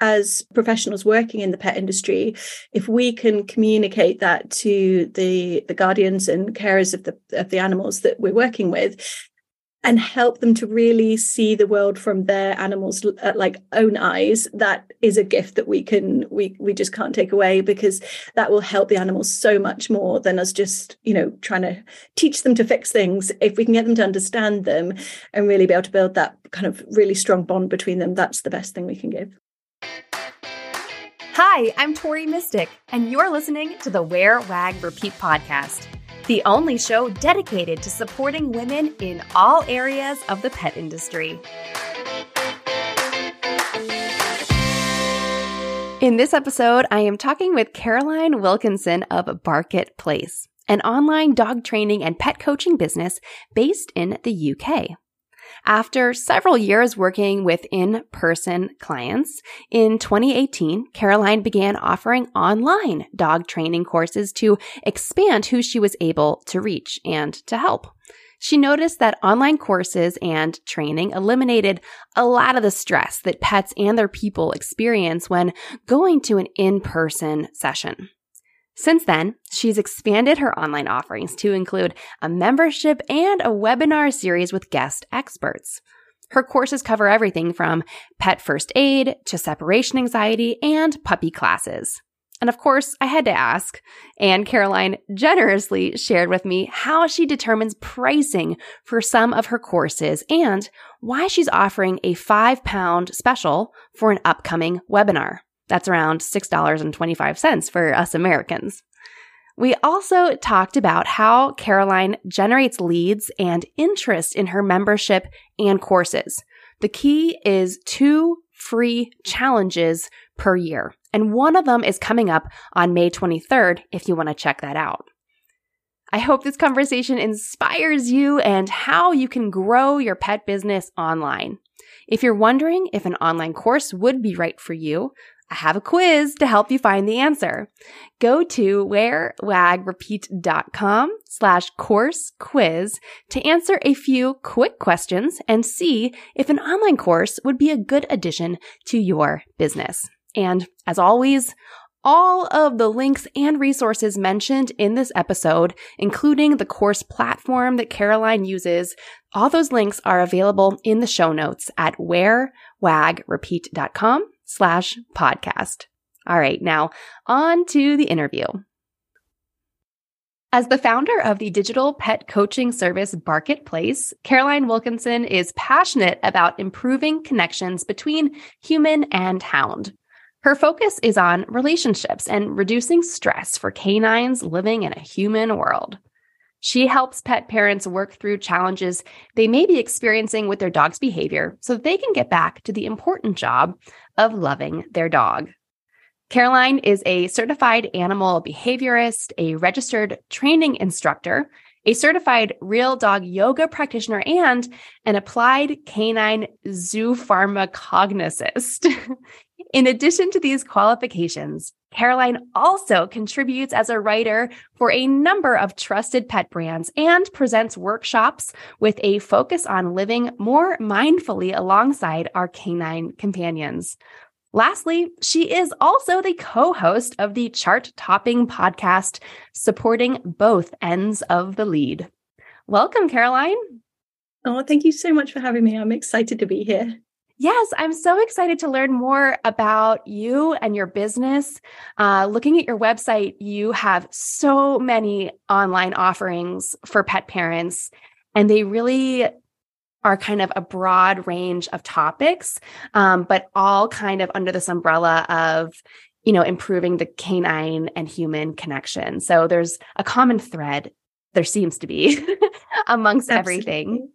as professionals working in the pet industry, if we can communicate that to the the guardians and carers of the of the animals that we're working with, and help them to really see the world from their animals uh, like own eyes that is a gift that we can we we just can't take away because that will help the animals so much more than us just you know trying to teach them to fix things. If we can get them to understand them and really be able to build that kind of really strong bond between them that's the best thing we can give Hi, I'm Tori Mistick, and you're listening to the Wear, Wag, Repeat podcast the only show dedicated to supporting women in all areas of the pet industry. In this episode, I am talking with Caroline Wilkinson of Barket Place, an online dog training and pet coaching business based in the UK. After several years working with in-person clients, in 2018, Caroline began offering online dog training courses to expand who she was able to reach and to help. She noticed that online courses and training eliminated a lot of the stress that pets and their people experience when going to an in-person session. Since then, she's expanded her online offerings to include a membership and a webinar series with guest experts. Her courses cover everything from pet first aid to separation anxiety and puppy classes. And of course, I had to ask, and Caroline generously shared with me how she determines pricing for some of her courses and why she's offering a five pound special for an upcoming webinar. That's around $6.25 for us Americans. We also talked about how Caroline generates leads and interest in her membership and courses. The key is two free challenges per year. And one of them is coming up on May 23rd if you want to check that out. I hope this conversation inspires you and how you can grow your pet business online. If you're wondering if an online course would be right for you, I have a quiz to help you find the answer. Go to wearwagrepeat.com slash course quiz to answer a few quick questions and see if an online course would be a good addition to your business. And as always, all of the links and resources mentioned in this episode, including the course platform that Caroline uses, all those links are available in the show notes at wearwagrepeat.com slash podcast. All right, now on to the interview. As the founder of the digital pet coaching service Barket Place, Caroline Wilkinson is passionate about improving connections between human and hound. Her focus is on relationships and reducing stress for canines living in a human world. She helps pet parents work through challenges they may be experiencing with their dog's behavior so that they can get back to the important job of loving their dog. Caroline is a certified animal behaviorist, a registered training instructor, a certified real dog yoga practitioner, and an applied canine zoopharmacognosist. In addition to these qualifications, Caroline also contributes as a writer for a number of trusted pet brands and presents workshops with a focus on living more mindfully alongside our canine companions. Lastly, she is also the co host of the chart topping podcast, supporting both ends of the lead. Welcome, Caroline. Oh, thank you so much for having me. I'm excited to be here. Yes, I'm so excited to learn more about you and your business. Uh, looking at your website, you have so many online offerings for pet parents, and they really are kind of a broad range of topics, um, but all kind of under this umbrella of you know improving the canine and human connection. So there's a common thread. There seems to be amongst Absolutely. everything.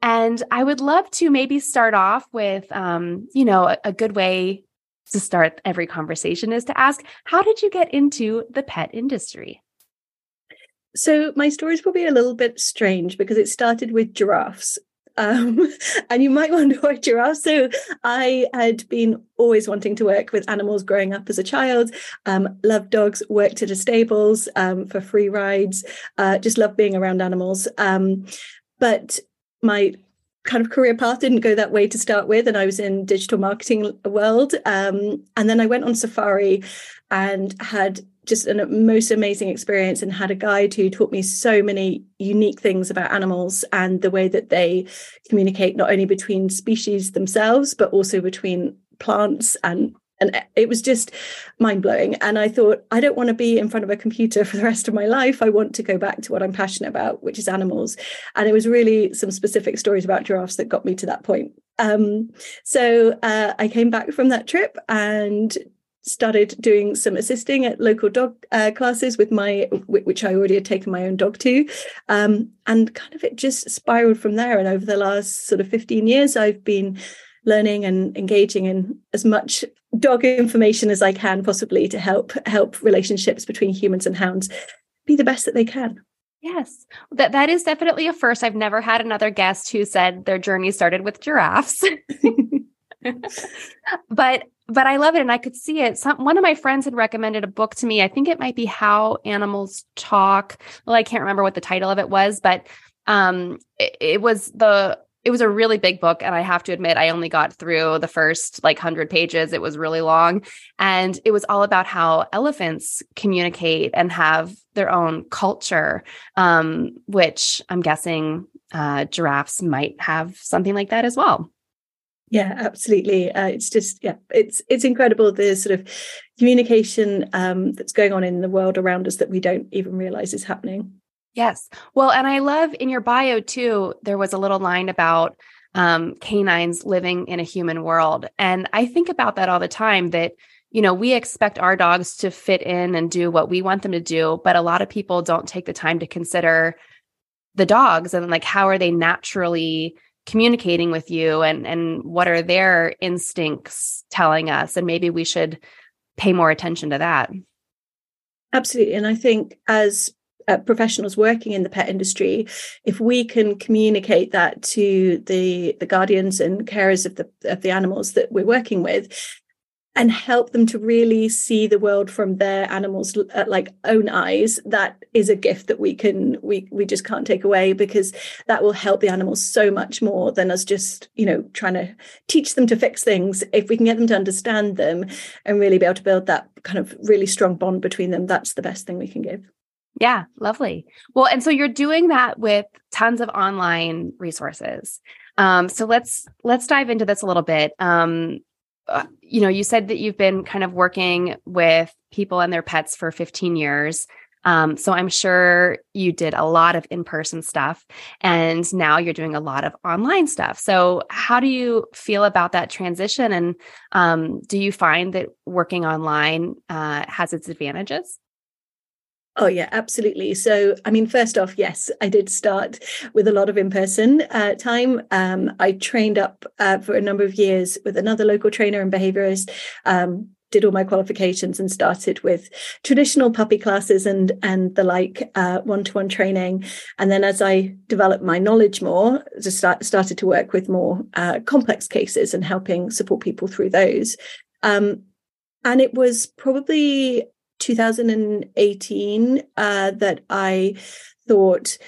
And I would love to maybe start off with, um, you know, a, a good way to start every conversation is to ask, how did you get into the pet industry? So my story is probably a little bit strange because it started with giraffes. Um, and you might wonder why giraffes. So I had been always wanting to work with animals growing up as a child. Um, loved dogs, worked at a stables um, for free rides. Uh, just loved being around animals. Um, but my kind of career path didn't go that way to start with and i was in digital marketing world um, and then i went on safari and had just a most amazing experience and had a guide who taught me so many unique things about animals and the way that they communicate not only between species themselves but also between plants and and it was just mind blowing and i thought i don't want to be in front of a computer for the rest of my life. I want to go back to what i'm passionate about which is animals. And it was really some specific stories about giraffes that got me to that point. Um, so uh, i came back from that trip and started doing some assisting at local dog uh, classes with my which I already had taken my own dog to. Um, and kind of it just spiraled from there. And over the last sort of 15 years I've been learning and engaging in as much dog information as I can possibly to help help relationships between humans and hounds be the best that they can Yes. That that is definitely a first. I've never had another guest who said their journey started with giraffes. but but I love it and I could see it. Some one of my friends had recommended a book to me. I think it might be How Animals Talk. Well, I can't remember what the title of it was, but um it, it was the it was a really big book and i have to admit i only got through the first like 100 pages. It was really long and it was all about how elephants communicate and have their own culture um, which i'm guessing uh, giraffes might have something like that as well. Yeah absolutely. Uh, it's just yeah it's it's incredible the sort of communication um, that's going on in the world around us that we don't even realize is happening yes. Well and i love in your bio too there was a little line about um, canines living in a human world and i think about that all the time that you know we expect our dogs to fit in and do what we want them to do but a lot of people don't take the time to consider the dogs and like how are they naturally communicating with you and and what are their instincts telling us and maybe we should pay more attention to that. Absolutely and i think as uh, professionals working in the pet industry if we can communicate that to the the guardians and carers of the of the animals that we're working with and help them to really see the world from their animals uh, like own eyes that is a gift that we can we we just can't take away because that will help the animals so much more than us just you know trying to teach them to fix things. If we can get them to understand them and really be able to build that kind of really strong bond between them that's the best thing we can give yeah, lovely. Well, and so you're doing that with tons of online resources. Um, so let's let's dive into this a little bit. Um, uh, you know, you said that you've been kind of working with people and their pets for 15 years. Um, so I'm sure you did a lot of in-person stuff and now you're doing a lot of online stuff. So how do you feel about that transition? And um, do you find that working online uh, has its advantages? Oh, yeah, absolutely. So, I mean, first off, yes, I did start with a lot of in person uh, time. Um, I trained up uh, for a number of years with another local trainer and behaviorist. Um, did all my qualifications and started with traditional puppy classes and and the like one to one training and then as I developed my knowledge more just start, started to work with more uh, complex cases and helping support people through those um, and it was probably 2018 uh, that I thought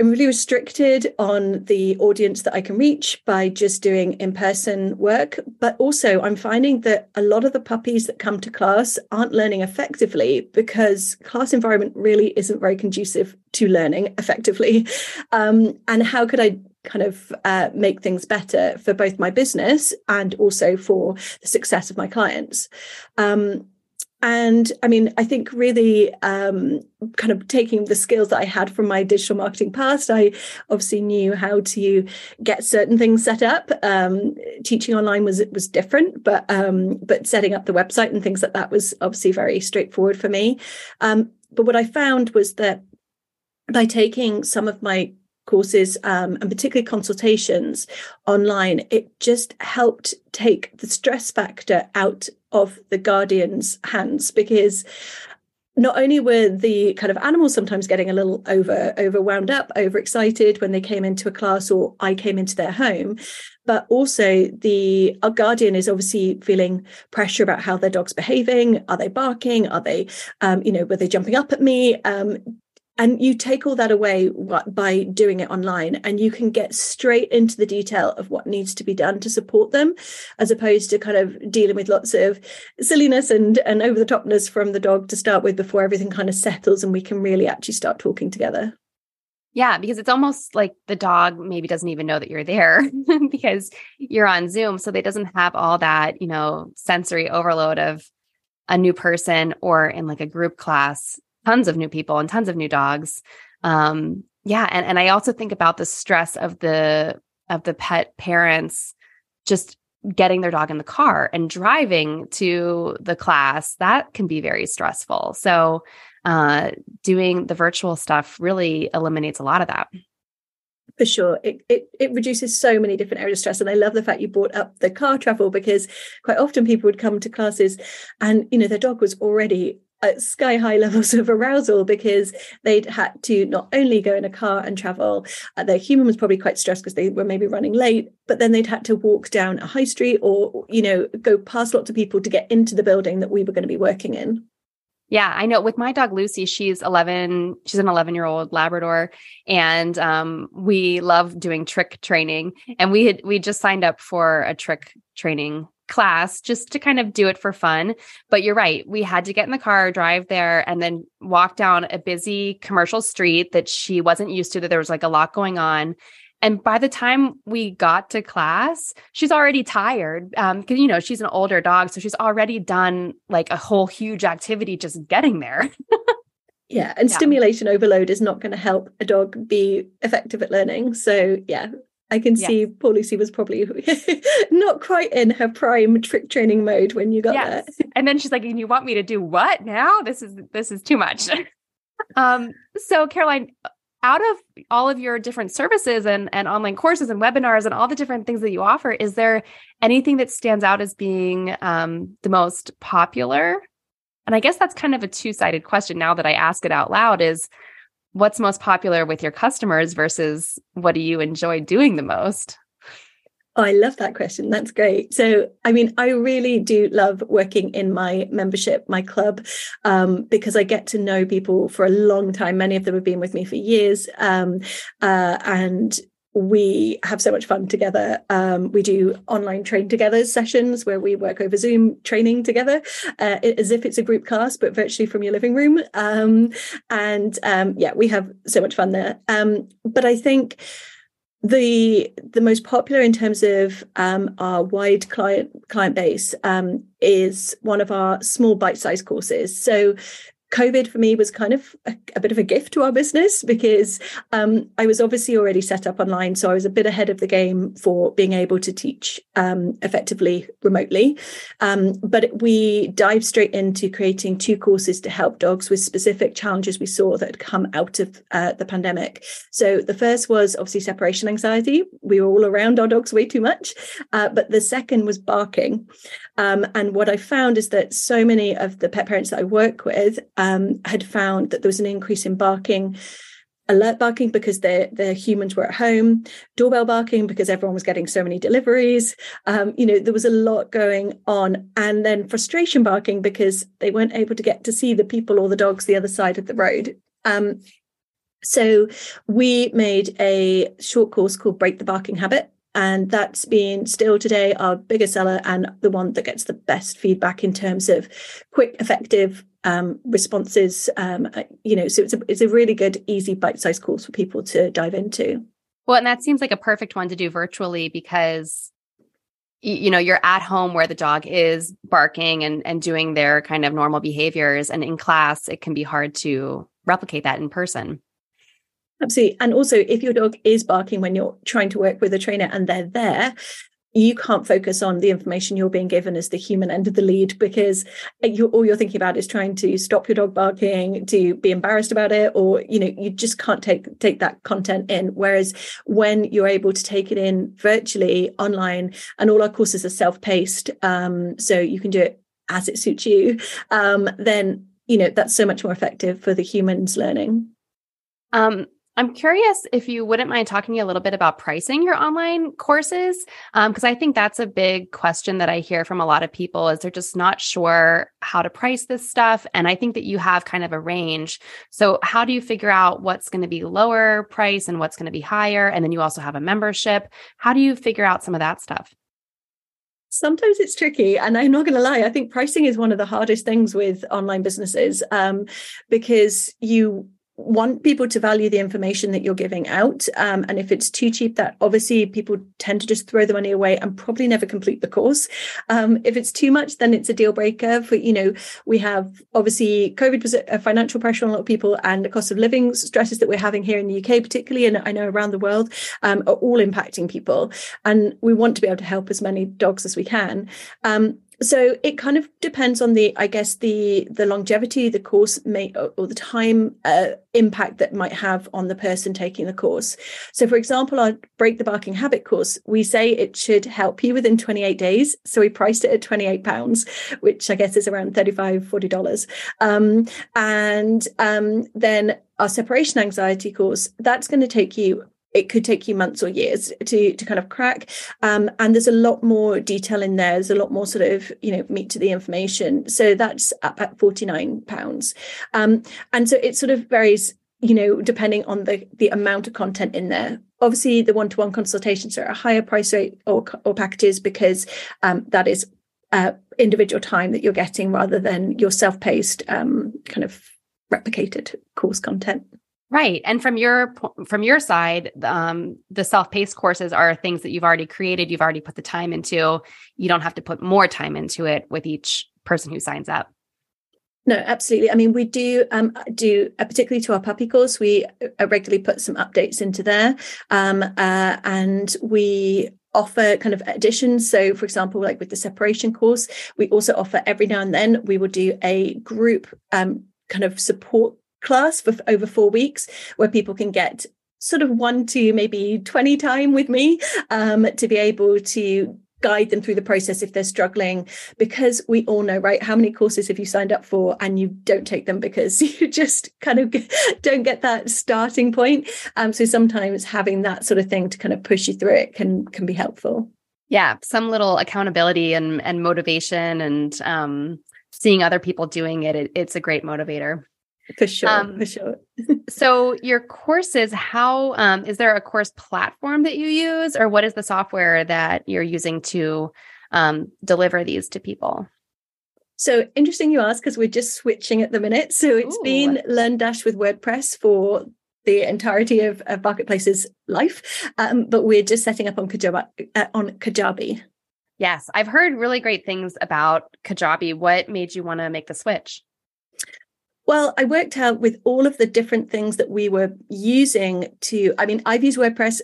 I'm really restricted on the audience that I can reach by just doing in person work. But also, I'm finding that a lot of the puppies that come to class aren't learning effectively because class environment really isn't very conducive to learning effectively. Um, and how could I kind of uh, make things better for both my business and also for the success of my clients? Um, and I mean, I think really um, kind of taking the skills that I had from my digital marketing past, I obviously knew how to get certain things set up. Um, teaching online was was different, but um, but setting up the website and things like that was obviously very straightforward for me. Um, but what I found was that by taking some of my courses um, and particularly consultations online, it just helped take the stress factor out of the guardian's hands because not only were the kind of animals sometimes getting a little over overwound up overexcited when they came into a class or i came into their home but also the our guardian is obviously feeling pressure about how their dog's behaving. Are they barking? Are they um, you know were they jumping up at me? Um, and you take all that away by doing it online and you can get straight into the detail of what needs to be done to support them as opposed to kind of dealing with lots of silliness and and over the topness from the dog to start with before everything kind of settles and we can really actually start talking together yeah, because it's almost like the dog maybe doesn't even know that you're there because you're on Zoom. So they doesn't have all that, you know, sensory overload of a new person or in like a group class tons of new people and tons of new dogs. Um, yeah, and and I also think about the stress of the of the pet parents just getting their dog in the car and driving to the class. That can be very stressful. So uh, doing the virtual stuff really eliminates a lot of that. For sure. It, it it reduces so many different areas of stress and i love the fact you brought up the car travel because quite often people would come to classes and you know their dog was already at sky high levels of arousal because they'd had to not only go in a car and travel, uh, their human was probably quite stressed because they were maybe running late, but then they'd had to walk down a high street or, you know, go past lots of people to get into the building that we were going to be working in. Yeah, I know. With my dog Lucy, she's 11. She's an 11 year old Labrador, and um, we love doing trick training. And we had we just signed up for a trick training class just to kind of do it for fun. But you're right. We had to get in the car, drive there, and then walk down a busy commercial street that she wasn't used to, that there was like a lot going on. And by the time we got to class, she's already tired Um, because, um, you know, she's an older dog. So she's already done like a whole huge activity just getting there. yeah. And yeah. stimulation overload is not going to help a dog be effective at learning. So, yeah, I can yes. see poor Lucy was probably not quite in her prime trick training mode when you got yes. there. And then she's like, "And you want me to do what now? This is this is too much." um, so Caroline, out of all of your different services and and online courses and webinars and all the different things that you offer, is there anything that stands out as being um, the most popular? And I guess that's kind of a two sided question. Now that I ask it out loud, is what's most popular with your customers versus what do you enjoy doing the most? Oh, I love that question. That's great. So, I mean, I really do love working in my membership, my club, um, because I get to know people for a long time. Many of them have been with me for years. Um, uh, and we have so much fun together. Um, we do online train together sessions where we work over Zoom training together uh, as if it's a group class, but virtually from your living room. Um, and um, yeah, we have so much fun there. Um, but I think the the most popular in terms of um, our wide client client base um, is one of our small bite sized courses. So COVID for me was kind of a, a, bit of a gift to our business because um, I was obviously already set up online. So I was a bit ahead of the game for being able to teach um, effectively remotely. Um, but we dived straight into creating two courses to help dogs with specific challenges we saw that had come out of uh, the pandemic. So the first was obviously separation anxiety. We were all around our dogs way too much. Uh, but the second was barking. Um, and what I found is that so many of the pet parents that I work with, um, had found that there was an increase in barking alert barking because their their humans were at home doorbell barking because everyone was getting so many deliveries. Um, you know there was a lot going on and then frustration barking because they weren't able to get to see the people or the dogs the other side of the road. Um, so we made a short course called break the barking habit and that's been still today our biggest seller and the one that gets the best feedback in terms of quick effective um, responses. Um, uh, you know, so it's a it's a really good, easy, bite-sized course for people to dive into. Well, and that seems like a perfect one to do virtually because you know you're at home where the dog is barking and and doing their kind of normal behaviors and in class it can be hard to replicate that in person absolutely and also if your dog is barking when you're trying to work with a trainer and they're there you can't focus on the information you're being given as the human end of the lead because you, all you're thinking about is trying to stop your dog barking to be embarrassed about it or you know you just can't take take that content in. Whereas when you're able to take it in virtually online and all our courses are self-paced um, so you can do it as it suits you um, then you know that's so much more effective for the humans learning. Um, I'm curious if you wouldn't mind talking a little bit about pricing your online courses, because um, I think that's a big question that I hear from a lot of people is they're just not sure how to price this stuff. And I think that you have kind of a range. So how do you figure out what's going to be lower price and what's going to be higher? And then you also have a membership. How do you figure out some of that stuff? sometimes it's tricky and i'm not going to lie i think pricing is one of the hardest things with online businesses um, because you want people to value the information that you're giving out. Um, and if it's too cheap, that obviously people tend to just throw the money away and probably never complete the course. Um, if it's too much, then it's a deal breaker. For you know, we have obviously COVID was a financial pressure on a lot of people, and the cost of living stresses that we're having here in the UK, particularly, and I know around the world, um, are all impacting people. And we want to be able to help as many dogs as we can. So it kind of depends on the i guess the the longevity the course may or the time uh, impact that might have on the person taking the course. So for example our break the barking habit course we say it should help you within 28 days. So we priced it at 28 pounds which i guess is around 35 40 dollars. Um, and um, then our separation anxiety course that's going to take you it could take you months or years to to kind of crack. Um, and there's a lot more detail in there. There's a lot more sort of you know meat to the information. So that's up at 49 pounds. Um, and so it sort of varies you know depending on the the amount of content in there. Obviously the one-to-one consultations are a higher price rate or, or packages because um, that is uh, individual time that you're getting rather than your self-paced um, kind of replicated course content Right. And from your from your side, um, the self-paced courses are things that you've already created, you've already put the time into. You don't have to put more time into it with each person who signs up. No, absolutely. I mean, we do um, do uh, particularly to our puppy course. We uh, regularly put some updates into there, um, uh, and we offer kind of additions. So, for example, like with the separation course, we also offer every now and then we will do a group um, kind of support class for over four weeks where people can get sort of one to maybe 20 time with me um, to be able to guide them through the process if they're struggling. Because we all know right how many courses have you signed up for and you don't take them because you just kind of don't get that starting point? Um, so sometimes having that sort of thing to kind of push you through it can can be helpful. Yeah some little accountability and and motivation and um, seeing other people doing it, it it's a great motivator for sure um, for sure. so your courses how um, is there a course platform that you use or what is the software that you're using to um, deliver these to people? So interesting you ask because we're just switching at the minute. So it's Ooh. been LearnDash with wordpress for the entirety of, of Barket Place's life um, but we're just setting up on kajabi uh, on kajabi. Yes i've heard really great things about kajabi. What made you want to make the switch well, I worked out with all of the different things that we were using to, I mean, I've used WordPress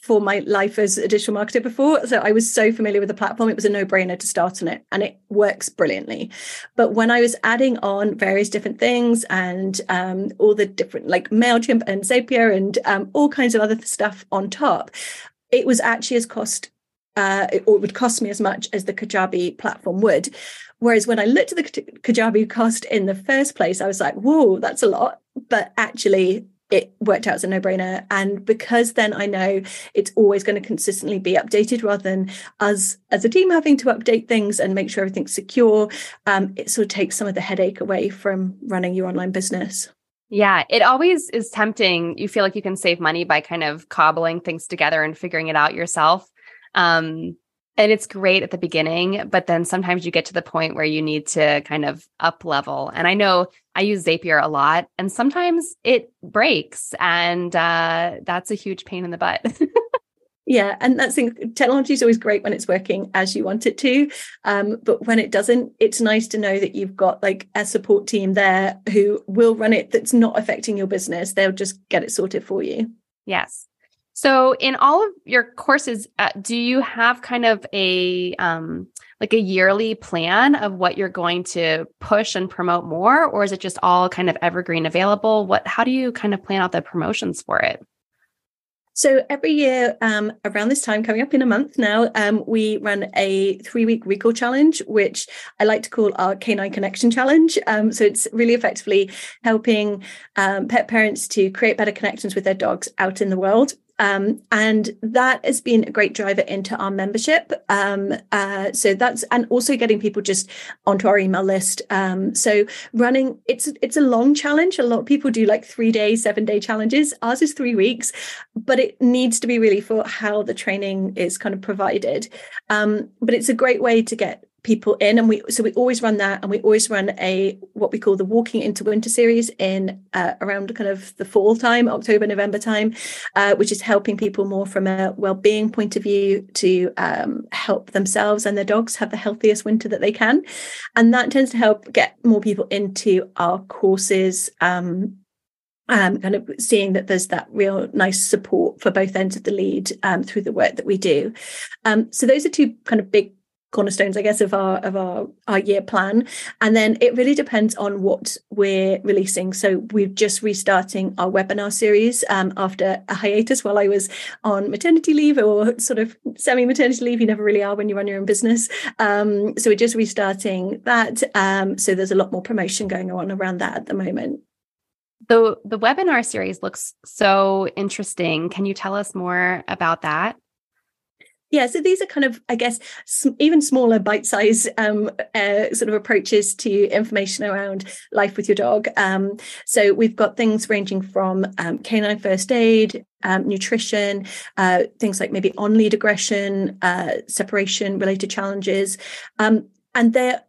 for my life as a digital marketer before. So I was so familiar with the platform. It was a no brainer to start on it and it works brilliantly. But when I was adding on various different things and um, all the different like MailChimp and Zapier and um, all kinds of other stuff on top, it was actually as cost uh, or it would cost me as much as the Kajabi platform would. Whereas when I looked at the Kajabi cost in the first place, I was like, whoa, that's a lot. But actually, it worked out as a no-brainer and because then i know it's always going to consistently be updated rather than us as a team having to update things and make sure everything's secure um, it sort of takes some of the headache away from running your online business yeah, it always is tempting. You feel like you can save money by kind of cobbling things together and figuring it out yourself. Um, and it's great at the beginning, but then sometimes you get to the point where you need to kind of up level. And I know I use Zapier a lot, and sometimes it breaks, and uh, that's a huge pain in the butt. yeah, and that's technology is always great when it's working as you want it to, um, but when it doesn't, it's nice to know that you've got like a support team there who will run it. That's not affecting your business; they'll just get it sorted for you. Yes. So, in all of your courses, uh, do you have kind of a um, like a yearly plan of what you're going to push and promote more, or is it just all kind of evergreen available? What? How do you kind of plan out the promotions for it? So every year, um, around this time, coming up in a month now, um, we run a three-week recall challenge, which I like to call our Canine Connection Challenge. Um, so it's really effectively helping um, pet parents to create better connections with their dogs out in the world. Um, and that has been a great driver into our membership. Um, uh, so that's and also getting people just onto our email list. Um, so running it's it's a long challenge. A lot of people do like three day, seven day challenges. Ours is three weeks, but it needs to be really for how the training is kind of provided. Um, but it's a great way to get people in and we so we always run that and we always run a what we call the walking into winter series in uh, around kind of the fall time october november time uh, which is helping people more from a well-being point of view to um, help themselves and their dogs have the healthiest winter that they can and that tends to help get more people into our courses um, um, kind of seeing that there's that real nice support for both ends of the lead um, through the work that we do. Um, so those are two kind of big cornerstones i guess of our of our our year plan. And then it really depends on what we're releasing. So we're just restarting our webinar series um, after a hiatus while i was on maternity leave or sort of semi maternity leave. You never really are when you run your own business. Um, so we're just restarting that. Um, so there's a lot more promotion going on around that at the moment. The the webinar series looks so interesting. Can you tell us more about that yeah so these are kind of i guess even smaller bite size um, uh, sort of approaches to information around life with your dog. Um, so we've got things ranging from um, canine first aid um, nutrition uh, things like maybe on lead aggression uh, separation related challenges. Um, and they're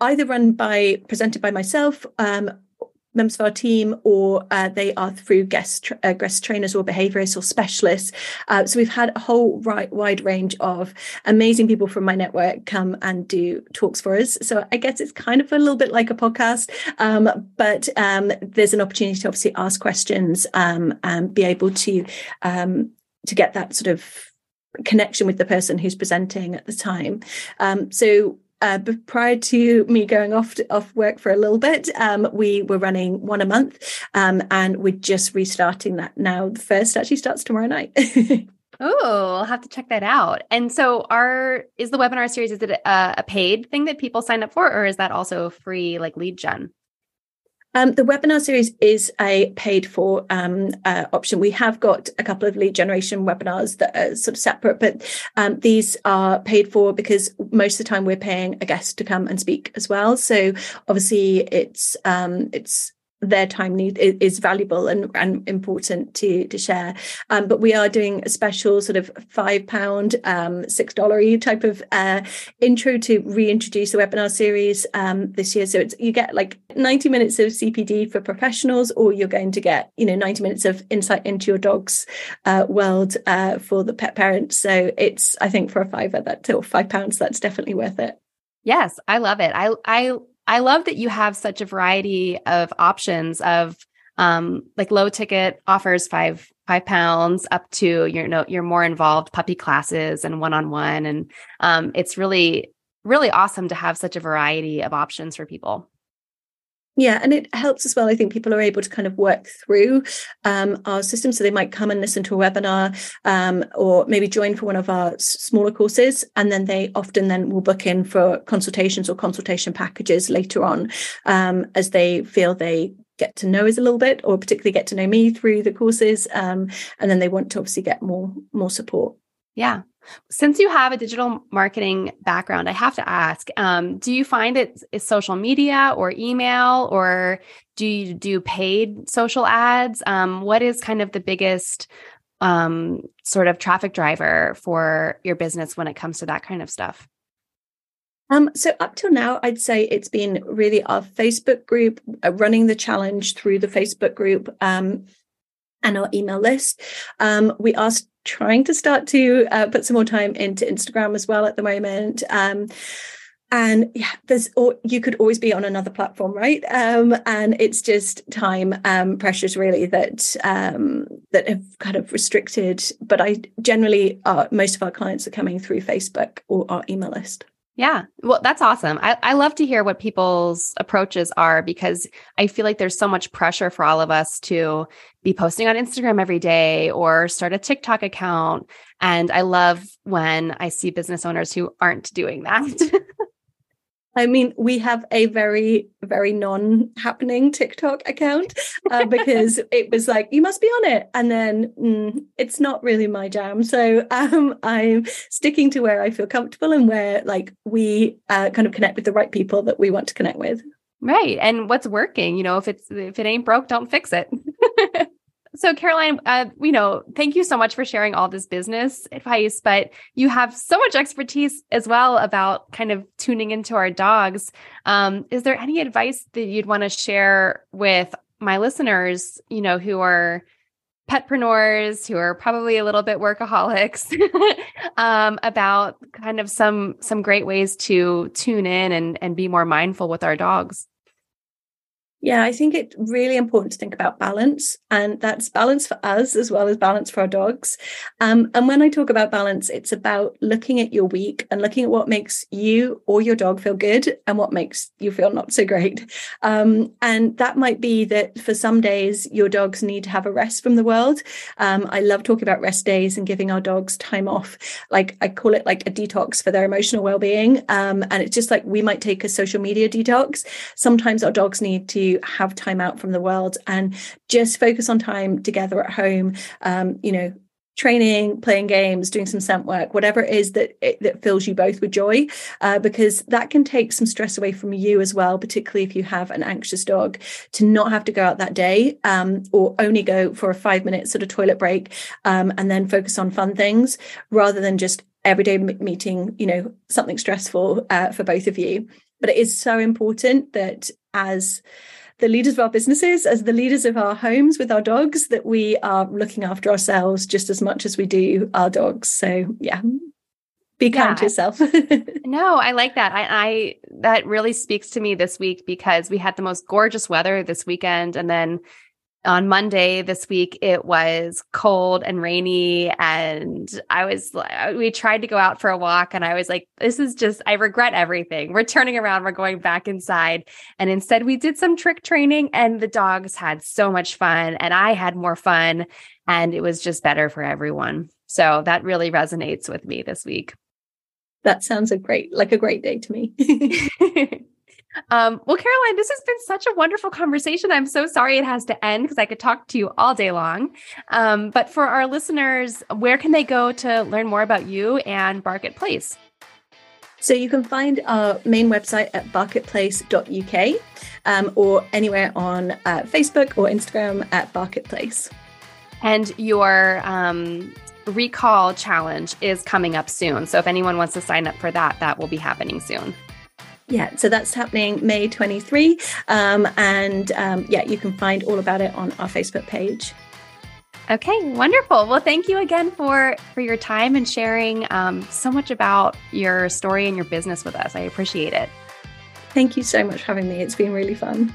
either run by presented by myself um, members of our team or uh, they are through guest tra- uh, guest trainers or behaviorists or specialists. Uh, so we've had a whole right, wide range of amazing people from my network come and do talks for us. So i guess it's kind of a little bit like a podcast um, but um, there's an opportunity to obviously ask questions um, and be able to um, to get that sort of connection with the person who's presenting at the time. Um, so uh, prior to me going off to, off work for a little bit, um, we were running one a month, um, and we're just restarting that now. The first actually starts tomorrow night. oh, I'll have to check that out. And so, our is the webinar series is it a, a paid thing that people sign up for, or is that also free, like lead gen? Um, the webinar series is a paid for um, uh, option. We have got a couple of lead generation webinars that are sort of separate, but um, these are paid for because most of the time we're paying a guest to come and speak as well. So obviously it's um, it's their time need is valuable and, and important to to share. Um, but we are doing a special sort of five pound, um, six dollar type of uh, intro to reintroduce the webinar series um, this year. So it's you get like ninety minutes of CPD for professionals, or you're going to get you know ninety minutes of insight into your dog's uh, world uh, for the pet parents. So it's I think for a fiver that or five pounds that's definitely worth it. Yes, I love it. I I I love that you have such a variety of options of um, like low ticket offers five five pounds up to your know your more involved puppy classes and one on one, and um, it's really really awesome to have such a variety of options for people. Yeah, and it helps as well. I think people are able to kind of work through um, our system. So they might come and listen to a webinar um, or maybe join for one of our smaller courses. And then they often then will book in for consultations or consultation packages later on um, as they feel they get to know us a little bit or particularly get to know me through the courses. Um, and then they want to obviously get more more support. Yeah. Since you have a digital marketing background, I have to ask um, do you find it is social media or email, or do you do paid social ads? Um, what is kind of the biggest um, sort of traffic driver for your business when it comes to that kind of stuff? Um, so up till now, I'd say it's been really our Facebook group, uh, running the challenge through the Facebook group, um, and our email list. Um, we are trying to start to uh, put some more time into Instagram as well at the moment. Um, and yeah, there's or you could always be on another platform, right? Um, and it's just time um, pressures really that um, that have kind of restricted. But I generally, uh, most of our clients are coming through Facebook or our email list. Yeah. Well, that's awesome. I, I love to hear what people's approaches are because I feel like there's so much pressure for all of us to be posting on Instagram every day or start a TikTok account. And I love when I see business owners who aren't doing that. I mean, we have a very, very non happening TikTok account uh, because it was like, you must be on it. And then mm, it's not really my jam. So um, I'm sticking to where I feel comfortable and where like we uh, kind of connect with the right people that we want to connect with. Right. And what's working, you know, if it's, if it ain't broke, don't fix it. So, Caroline, uh, you know, thank you so much for sharing all this business advice, but you have so much expertise as well about kind of tuning into our dogs. Um, is there any advice that you'd want to share with my listeners, you know, who are petpreneurs, who are probably a little bit workaholics, um, about kind of some some great ways to tune in and and be more mindful with our dogs? Yeah, I think it's really important to think about balance, and that's balance for us as well as balance for our dogs. Um, and when I talk about balance, it's about looking at your week and looking at what makes you or your dog feel good and what makes you feel not so great. Um, and that might be that for some days your dogs need to have a rest from the world. Um, I love talking about rest days and giving our dogs time off. Like I call it like a detox for their emotional well-being. Um, and it's just like we might take a social media detox. Sometimes our dogs need to have time out from the world and just focus on time together at home. Um, you know, training, playing games, doing some scent work, whatever it is that it, that fills you both with joy, uh, because that can take some stress away from you as well, particularly if you have an anxious dog, to not have to go out that day um, or only go for a five minute sort of toilet break um, and then focus on fun things rather than just everyday meeting, you know, something stressful uh, for both of you. But it is so important that as the leaders of our businesses, as the leaders of our homes with our dogs, that we are looking after ourselves just as much as we do our dogs. So, yeah, be kind yeah. to yourself. no, I like that. I, I that really speaks to me this week because we had the most gorgeous weather this weekend, and then on Monday this week, it was cold and rainy. And I was, we tried to go out for a walk. And I was like, this is just, I regret everything. We're turning around, we're going back inside. And instead, we did some trick training, and the dogs had so much fun. And I had more fun. And it was just better for everyone. So that really resonates with me this week. That sounds a great, like a great day to me. Um, well, Caroline, this has been such a wonderful conversation. I'm so sorry it has to end because I could talk to you all day long. Um, but for our listeners, where can they go to learn more about you and Barket Place? So you can find our main website at barketplace.uk um, or anywhere on uh, Facebook or Instagram at Barket Place. And your um, recall challenge is coming up soon. So if anyone wants to sign up for that, that will be happening soon. Yeah, so that's happening May 23. Um, and um, yeah, you can find all about it on our Facebook page. Okay, wonderful. Well, thank you again for for your time and sharing um, so much about your story and your business with us. I appreciate it. Thank you so much for having me. It's been really fun.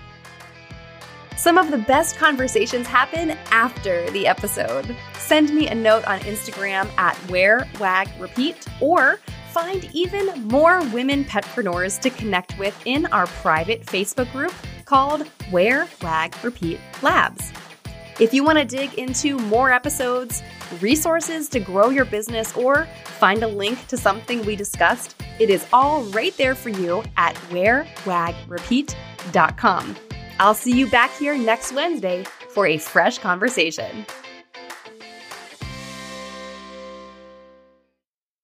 Some of the best conversations happen after the episode. Send me a note on Instagram at wear wag repeat or find even more women petpreneurs to connect with in our private Facebook group called Wear Wag Repeat Labs. If you want to dig into more episodes, resources to grow your business, or find a link to something we discussed, it is all right there for you at wearwagrepeat.com. I'll see you back here next Wednesday for a fresh conversation.